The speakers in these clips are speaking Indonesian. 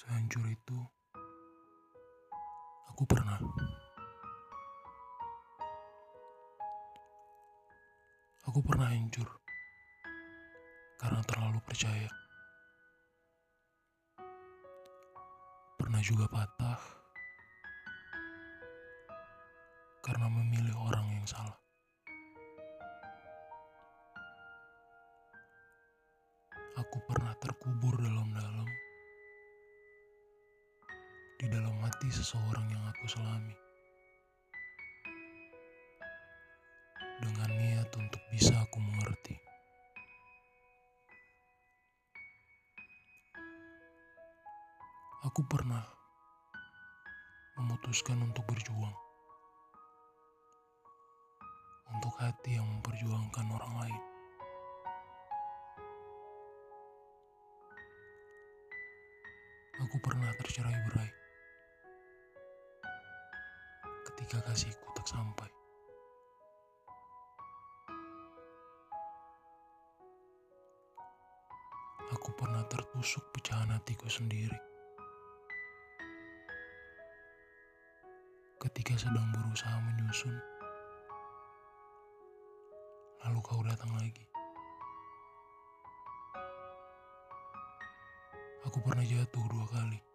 Sehancur itu, aku pernah. Aku pernah hancur karena terlalu percaya. Pernah juga patah karena memilih orang yang salah. Aku pernah terkubur dalam-dalam di dalam hati seseorang yang aku selami. Dengan niat untuk bisa aku mengerti. Aku pernah memutuskan untuk berjuang. Untuk hati yang memperjuangkan orang lain. Aku pernah tercerai berai. Ketika kasihku tak sampai. Aku pernah tertusuk pecahan hatiku sendiri. Ketika sedang berusaha menyusun, lalu kau datang lagi. Aku pernah jatuh dua kali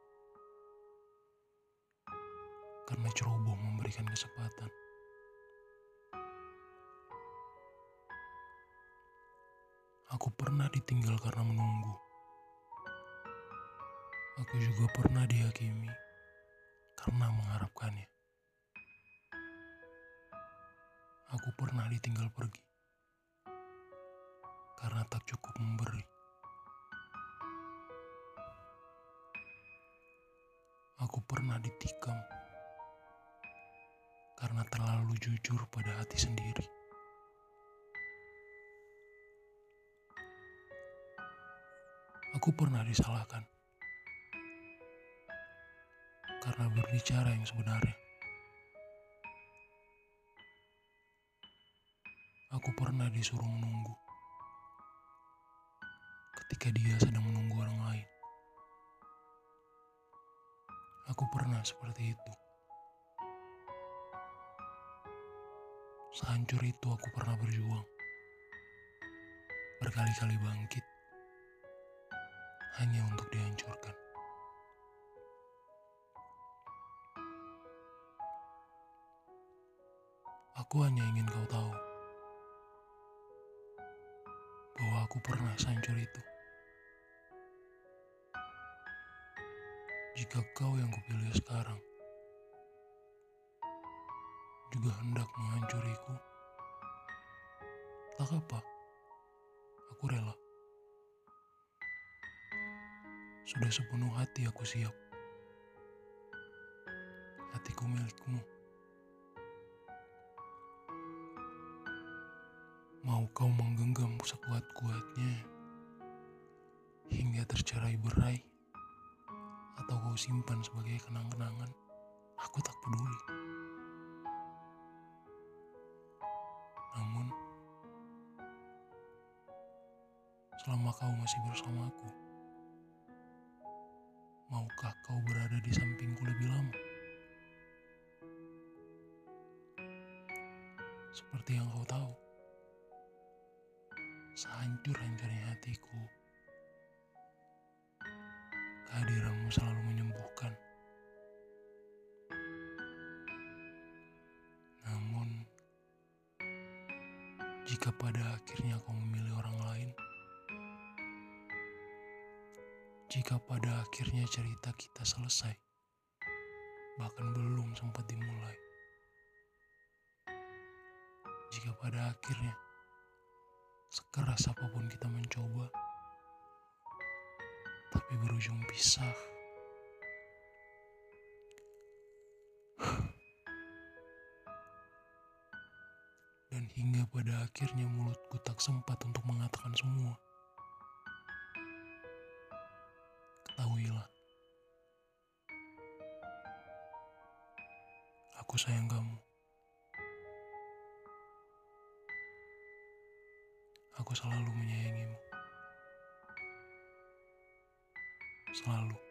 karena ceroboh memberikan kesempatan. Aku pernah ditinggal karena menunggu. Aku juga pernah dihakimi karena mengharapkannya. Aku pernah ditinggal pergi karena tak cukup memberi. Aku pernah ditikam karena terlalu jujur pada hati sendiri. Aku pernah disalahkan karena berbicara yang sebenarnya. Aku pernah disuruh menunggu ketika dia sedang menunggu orang lain. Aku pernah seperti itu. Sehancur itu aku pernah berjuang. Berkali-kali bangkit. Hanya untuk dihancurkan. Aku hanya ingin kau tahu bahwa aku pernah sehancur itu. Jika kau yang kupilih sekarang juga hendak menghancuriku, tak apa, aku rela. Sudah sepenuh hati aku siap. Hatiku milikmu. Mau kau menggenggam sekuat-kuatnya hingga tercerai berai atau kau simpan sebagai kenang-kenangan, aku tak peduli. Namun, selama kau masih bersamaku, maukah kau berada di sampingku lebih lama? Seperti yang kau tahu, sehancur-hancurnya hatiku, kehadiranmu selalu menyembuhkan. Jika pada akhirnya kau memilih orang lain, jika pada akhirnya cerita kita selesai, bahkan belum sempat dimulai, jika pada akhirnya sekeras apa pun kita mencoba, tapi berujung pisah. Dan hingga pada akhirnya mulutku tak sempat untuk mengatakan semua. Ketahuilah, aku sayang kamu. Aku selalu menyayangimu. Selalu.